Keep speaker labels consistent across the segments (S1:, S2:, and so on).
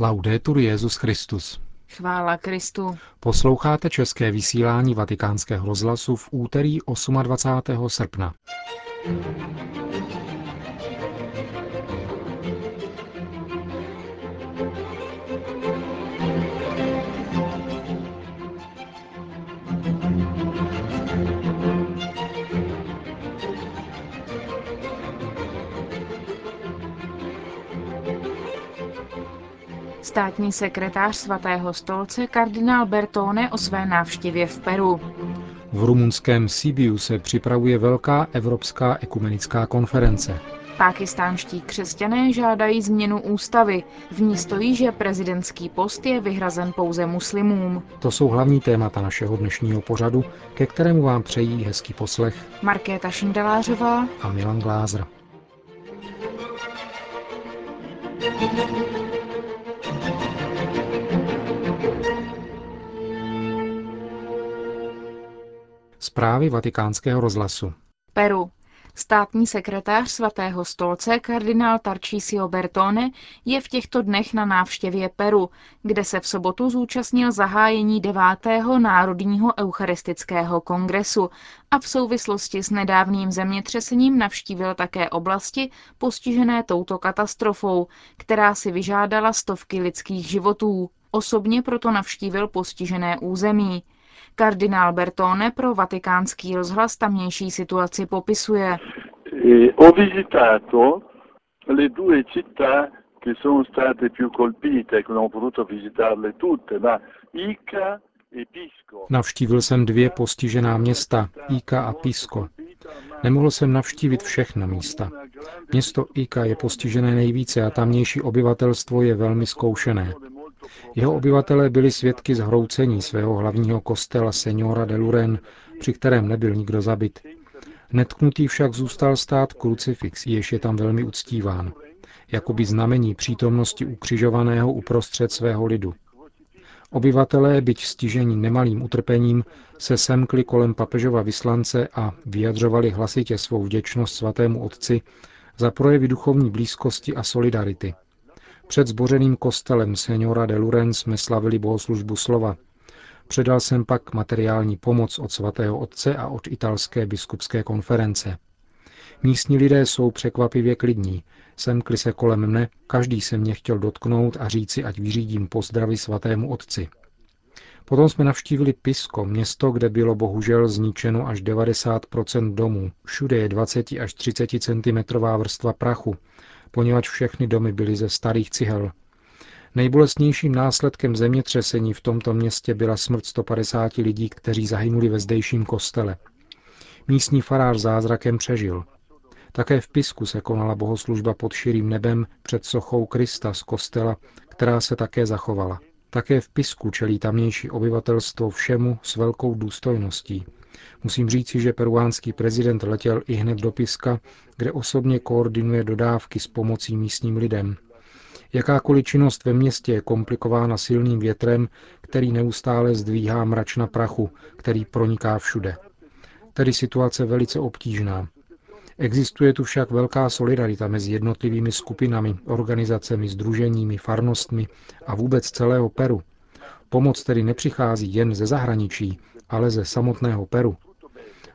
S1: Laudetur Jezus Christus.
S2: Chvála Kristu.
S1: Posloucháte české vysílání Vatikánského rozhlasu v úterý 28. srpna.
S2: Státní sekretář svatého stolce kardinál Bertone o své návštěvě v Peru.
S1: V rumunském Sibiu se připravuje velká evropská ekumenická konference.
S2: Pákistánští křesťané žádají změnu ústavy. V ní stojí, že prezidentský post je vyhrazen pouze muslimům.
S1: To jsou hlavní témata našeho dnešního pořadu, ke kterému vám přejí hezký poslech
S2: Markéta Šindelářová
S1: a Milan Glázer. Zprávy vatikánského rozhlasu.
S2: Peru. Státní sekretář svatého stolce kardinál Tarcísio Bertone je v těchto dnech na návštěvě Peru, kde se v sobotu zúčastnil zahájení 9. Národního eucharistického kongresu a v souvislosti s nedávným zemětřesením navštívil také oblasti postižené touto katastrofou, která si vyžádala stovky lidských životů. Osobně proto navštívil postižené území. Kardinál Bertone pro vatikánský rozhlas tamnější situaci popisuje.
S3: Ho visitato le due città che sono state più colpite, non ho potuto visitarle tutte, ma Ica e Pisco.
S1: Navštívil jsem dvě postižená města, Ika a Pisko. Nemohl jsem navštívit všechna místa. Město Ika je postižené nejvíce a tamnější obyvatelstvo je velmi zkoušené. Jeho obyvatelé byli svědky zhroucení svého hlavního kostela Seniora de Luren, při kterém nebyl nikdo zabit. Netknutý však zůstal stát krucifix, jež je tam velmi uctíván, jakoby znamení přítomnosti ukřižovaného uprostřed svého lidu. Obyvatelé, byť stižení nemalým utrpením, se semkli kolem papežova vyslance a vyjadřovali hlasitě svou vděčnost svatému otci za projevy duchovní blízkosti a solidarity – před zbořeným kostelem seniora de Luren jsme slavili bohoslužbu slova. Předal jsem pak materiální pomoc od svatého otce a od italské biskupské konference. Místní lidé jsou překvapivě klidní. Semkli se kolem mne, každý se mě chtěl dotknout a říci, ať vyřídím pozdravy svatému otci. Potom jsme navštívili Pisko, město, kde bylo bohužel zničeno až 90% domů. Všude je 20 až 30 cm vrstva prachu, poněvadž všechny domy byly ze starých cihel. Nejbolestnějším následkem zemětřesení v tomto městě byla smrt 150 lidí, kteří zahynuli ve zdejším kostele. Místní farář zázrakem přežil. Také v Pisku se konala bohoslužba pod širým nebem před sochou Krista z kostela, která se také zachovala. Také v Pisku čelí tamnější obyvatelstvo všemu s velkou důstojností. Musím říci, že peruánský prezident letěl i hned do Piska, kde osobně koordinuje dodávky s pomocí místním lidem. Jakákoliv činnost ve městě je komplikována silným větrem, který neustále zdvíhá mračna prachu, který proniká všude. Tedy situace velice obtížná. Existuje tu však velká solidarita mezi jednotlivými skupinami, organizacemi, združeními, farnostmi a vůbec celého Peru. Pomoc tedy nepřichází jen ze zahraničí, ale ze samotného Peru.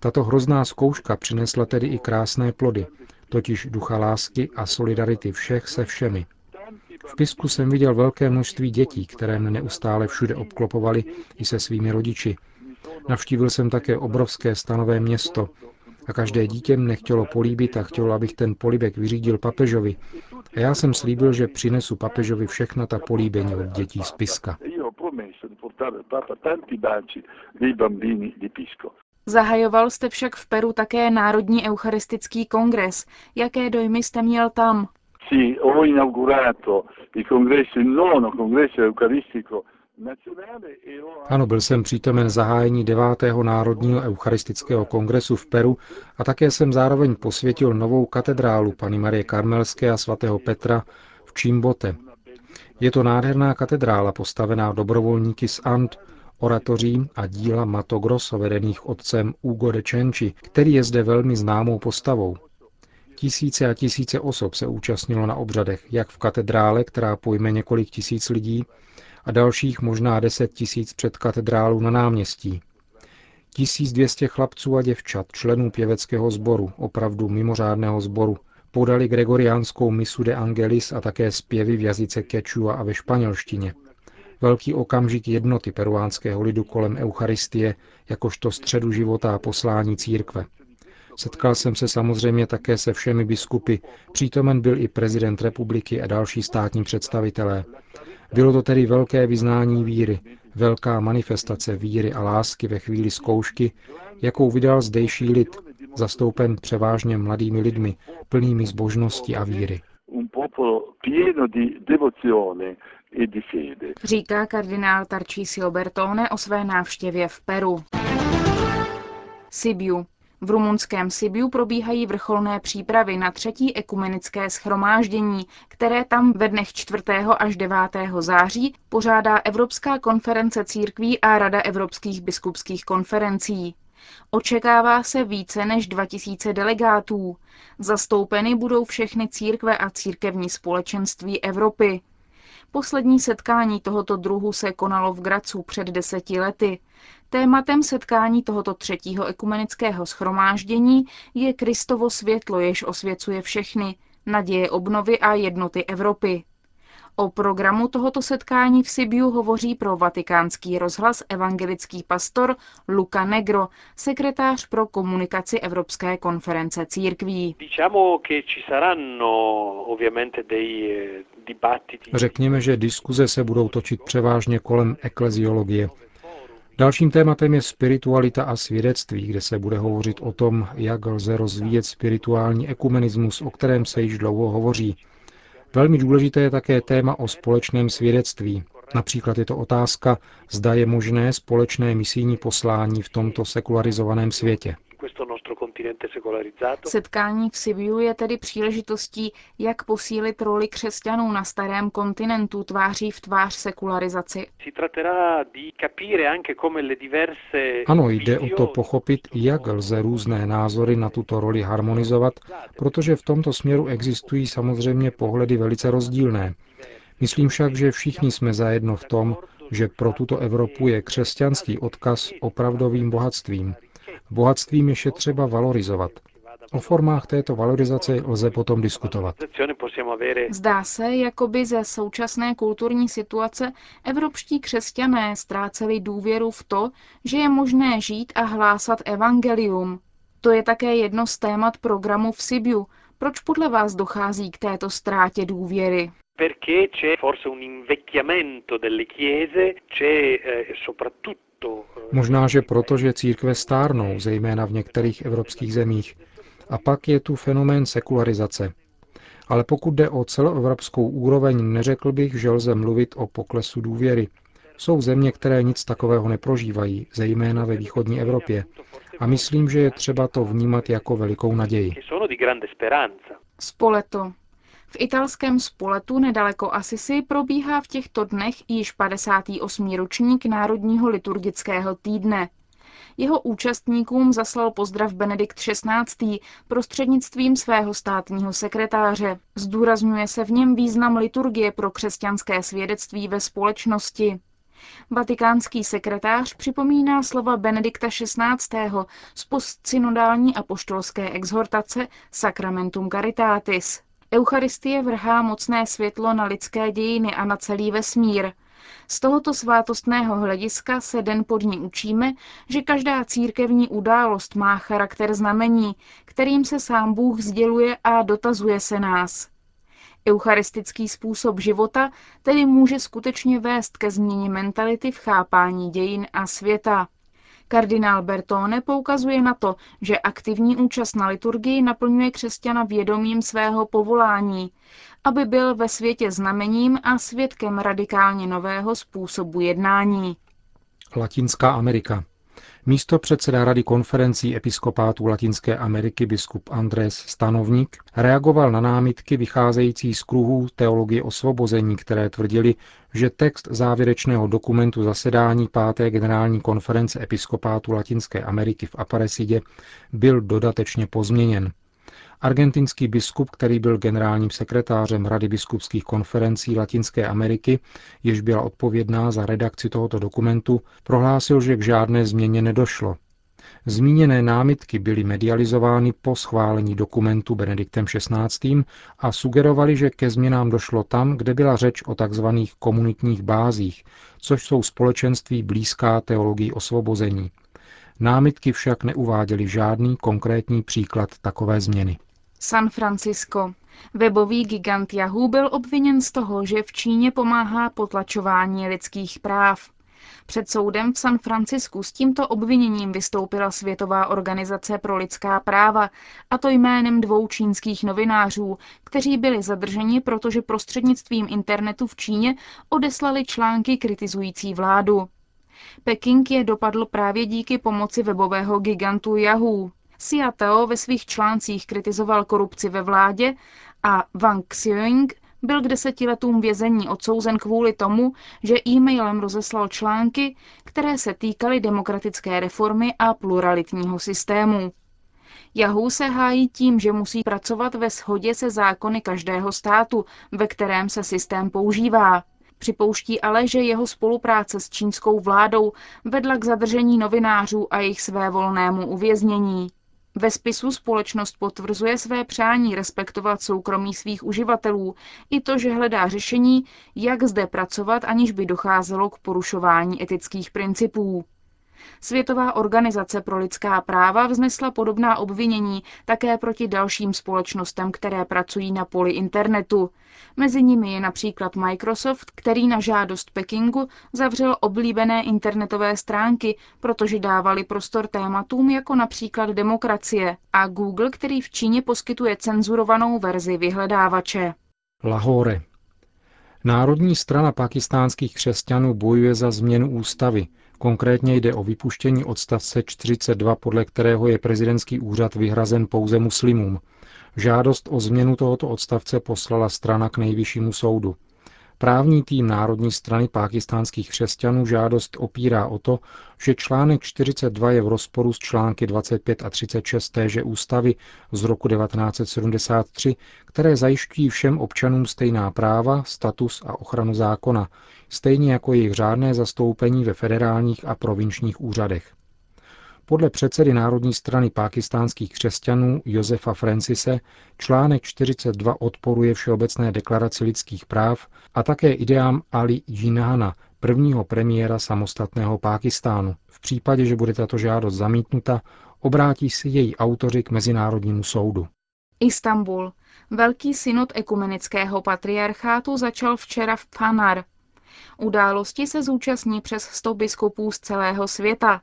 S1: Tato hrozná zkouška přinesla tedy i krásné plody, totiž ducha lásky a solidarity všech se všemi. V Pisku jsem viděl velké množství dětí, které mne neustále všude obklopovali i se svými rodiči. Navštívil jsem také obrovské stanové město, a každé dítě mne chtělo políbit a chtělo, abych ten políbek vyřídil papežovi. A já jsem slíbil, že přinesu papežovi všechna ta políbení od dětí z Piska.
S2: Zahajoval jste však v Peru také Národní eucharistický kongres. Jaké dojmy jste měl tam?
S3: Sì, ho inaugurato il congresso, il nono congresso eucaristico
S1: ano, byl jsem přítomen zahájení 9. Národního eucharistického kongresu v Peru a také jsem zároveň posvětil novou katedrálu Pany Marie Karmelské a svatého Petra v Čimbote. Je to nádherná katedrála postavená dobrovolníky z Ant, oratoří a díla Mato Grosso vedených otcem Ugo de Cenci, který je zde velmi známou postavou. Tisíce a tisíce osob se účastnilo na obřadech, jak v katedrále, která pojme několik tisíc lidí, a dalších možná deset tisíc před katedrálou na náměstí. 1200 chlapců a děvčat, členů pěveckého sboru, opravdu mimořádného sboru, podali gregoriánskou misu de Angelis a také zpěvy v jazyce Quechua a ve španělštině. Velký okamžik jednoty peruánského lidu kolem Eucharistie, jakožto středu života a poslání církve. Setkal jsem se samozřejmě také se všemi biskupy, přítomen byl i prezident republiky a další státní představitelé. Bylo to tedy velké vyznání víry, velká manifestace víry a lásky ve chvíli zkoušky, jakou vydal zdejší lid, zastoupen převážně mladými lidmi, plnými zbožnosti a víry.
S2: Říká kardinál Tarcísio Bertone o své návštěvě v Peru. Sibiu. V rumunském Sibiu probíhají vrcholné přípravy na třetí ekumenické schromáždění, které tam ve dnech 4. až 9. září pořádá Evropská konference církví a Rada evropských biskupských konferencí. Očekává se více než 2000 delegátů. Zastoupeny budou všechny církve a církevní společenství Evropy. Poslední setkání tohoto druhu se konalo v Gracu před deseti lety. Tématem setkání tohoto třetího ekumenického schromáždění je Kristovo světlo, jež osvěcuje všechny, naděje obnovy a jednoty Evropy. O programu tohoto setkání v Sibiu hovoří pro vatikánský rozhlas evangelický pastor Luca Negro, sekretář pro komunikaci Evropské konference církví.
S1: Řekněme, že diskuze se budou točit převážně kolem ekleziologie. Dalším tématem je spiritualita a svědectví, kde se bude hovořit o tom, jak lze rozvíjet spirituální ekumenismus, o kterém se již dlouho hovoří. Velmi důležité je také téma o společném svědectví. Například je to otázka, zda je možné společné misijní poslání v tomto sekularizovaném světě.
S2: Setkání v Sibiu je tedy příležitostí, jak posílit roli křesťanů na starém kontinentu tváří v tvář sekularizaci.
S1: Ano, jde o to pochopit, jak lze různé názory na tuto roli harmonizovat, protože v tomto směru existují samozřejmě pohledy velice rozdílné. Myslím však, že všichni jsme zajedno v tom, že pro tuto Evropu je křesťanský odkaz opravdovým bohatstvím, Bohatstvím je třeba valorizovat. O formách této valorizace lze potom diskutovat.
S2: Zdá se, jako by ze současné kulturní situace evropští křesťané ztráceli důvěru v to, že je možné žít a hlásat evangelium. To je také jedno z témat programu v Sibiu. Proč podle vás dochází k této ztrátě důvěry? Perché c'è forse un invecchiamento delle chiese, c'è
S1: eh, soprattutto Možná, že proto, že církve stárnou, zejména v některých evropských zemích. A pak je tu fenomén sekularizace. Ale pokud jde o celoevropskou úroveň, neřekl bych, že lze mluvit o poklesu důvěry. Jsou země, které nic takového neprožívají, zejména ve východní Evropě. A myslím, že je třeba to vnímat jako velikou naději.
S2: Spoleto. V italském spoletu nedaleko Asisi probíhá v těchto dnech již 58. ročník Národního liturgického týdne. Jeho účastníkům zaslal pozdrav Benedikt XVI. prostřednictvím svého státního sekretáře. Zdůrazňuje se v něm význam liturgie pro křesťanské svědectví ve společnosti. Vatikánský sekretář připomíná slova Benedikta XVI. z postsynodální apoštolské exhortace Sacramentum Caritatis. Eucharistie vrhá mocné světlo na lidské dějiny a na celý vesmír. Z tohoto svátostného hlediska se den pod ní učíme, že každá církevní událost má charakter znamení, kterým se sám Bůh sděluje a dotazuje se nás. Eucharistický způsob života tedy může skutečně vést ke změně mentality v chápání dějin a světa. Kardinál Bertone poukazuje na to, že aktivní účast na liturgii naplňuje křesťana vědomím svého povolání, aby byl ve světě znamením a svědkem radikálně nového způsobu jednání.
S1: Latinská Amerika. Místo předseda Rady konferencí episkopátů Latinské Ameriky biskup Andrés Stanovník reagoval na námitky vycházející z kruhů teologie osvobození, které tvrdili, že text závěrečného dokumentu zasedání 5. generální konference episkopátů Latinské Ameriky v Aparesidě byl dodatečně pozměněn. Argentinský biskup, který byl generálním sekretářem Rady biskupských konferencí Latinské Ameriky, jež byla odpovědná za redakci tohoto dokumentu, prohlásil, že k žádné změně nedošlo. Zmíněné námitky byly medializovány po schválení dokumentu Benediktem XVI. a sugerovali, že ke změnám došlo tam, kde byla řeč o tzv. komunitních bázích, což jsou společenství blízká teologii osvobození. Námitky však neuváděly žádný konkrétní příklad takové změny.
S2: San Francisco. Webový gigant Yahoo byl obviněn z toho, že v Číně pomáhá potlačování lidských práv. Před soudem v San Francisku s tímto obviněním vystoupila Světová organizace pro lidská práva, a to jménem dvou čínských novinářů, kteří byli zadrženi, protože prostřednictvím internetu v Číně odeslali články kritizující vládu. Peking je dopadl právě díky pomoci webového gigantu Yahoo. Tao ve svých článcích kritizoval korupci ve vládě a Wang Xiong byl k deseti letům vězení odsouzen kvůli tomu, že e-mailem rozeslal články, které se týkaly demokratické reformy a pluralitního systému. Yahoo se hájí tím, že musí pracovat ve shodě se zákony každého státu, ve kterém se systém používá. Připouští ale, že jeho spolupráce s čínskou vládou vedla k zadržení novinářů a jejich svévolnému uvěznění. Ve spisu společnost potvrzuje své přání respektovat soukromí svých uživatelů i to, že hledá řešení, jak zde pracovat, aniž by docházelo k porušování etických principů. Světová organizace pro lidská práva vznesla podobná obvinění také proti dalším společnostem, které pracují na poli internetu. Mezi nimi je například Microsoft, který na žádost Pekingu zavřel oblíbené internetové stránky, protože dávali prostor tématům jako například demokracie, a Google, který v Číně poskytuje cenzurovanou verzi vyhledávače.
S1: Lahore. Národní strana pakistánských křesťanů bojuje za změnu ústavy, Konkrétně jde o vypuštění odstavce 42, podle kterého je prezidentský úřad vyhrazen pouze muslimům. Žádost o změnu tohoto odstavce poslala strana k nejvyššímu soudu. Právní tým Národní strany pákistánských křesťanů žádost opírá o to, že článek 42 je v rozporu s články 25 a 36 téže ústavy z roku 1973, které zajišťují všem občanům stejná práva, status a ochranu zákona, stejně jako jejich řádné zastoupení ve federálních a provinčních úřadech. Podle předsedy Národní strany pákistánských křesťanů Josefa Francise článek 42 odporuje Všeobecné deklaraci lidských práv a také ideám Ali Jinana, prvního premiéra samostatného Pákistánu. V případě, že bude tato žádost zamítnuta, obrátí se její autoři k Mezinárodnímu soudu.
S2: Istanbul. Velký synod ekumenického patriarchátu začal včera v Panar. Události se zúčastní přes 100 biskupů z celého světa.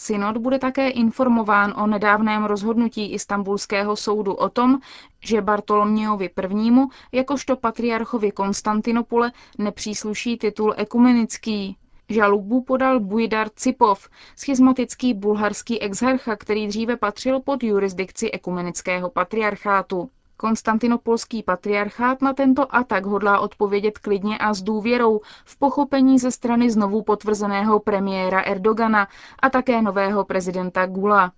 S2: Synod bude také informován o nedávném rozhodnutí Istanbulského soudu o tom, že Bartolomějovi I. jakožto patriarchovi Konstantinopole nepřísluší titul ekumenický. Žalubu podal Bujdar Cipov, schizmatický bulharský exarcha, který dříve patřil pod jurisdikci ekumenického patriarchátu. Konstantinopolský patriarchát na tento atak hodlá odpovědět klidně a s důvěrou v pochopení ze strany znovu potvrzeného premiéra Erdogana a také nového prezidenta Gula.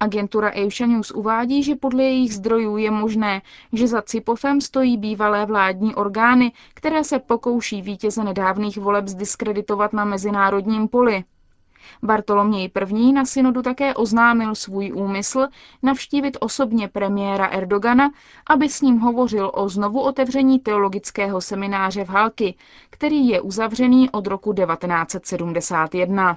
S2: Agentura Asia News uvádí, že podle jejich zdrojů je možné, že za Cipofem stojí bývalé vládní orgány, které se pokouší vítěze nedávných voleb zdiskreditovat na mezinárodním poli. Bartoloměj I. na synodu také oznámil svůj úmysl navštívit osobně premiéra Erdogana, aby s ním hovořil o znovu otevření teologického semináře v Halky, který je uzavřený od roku 1971.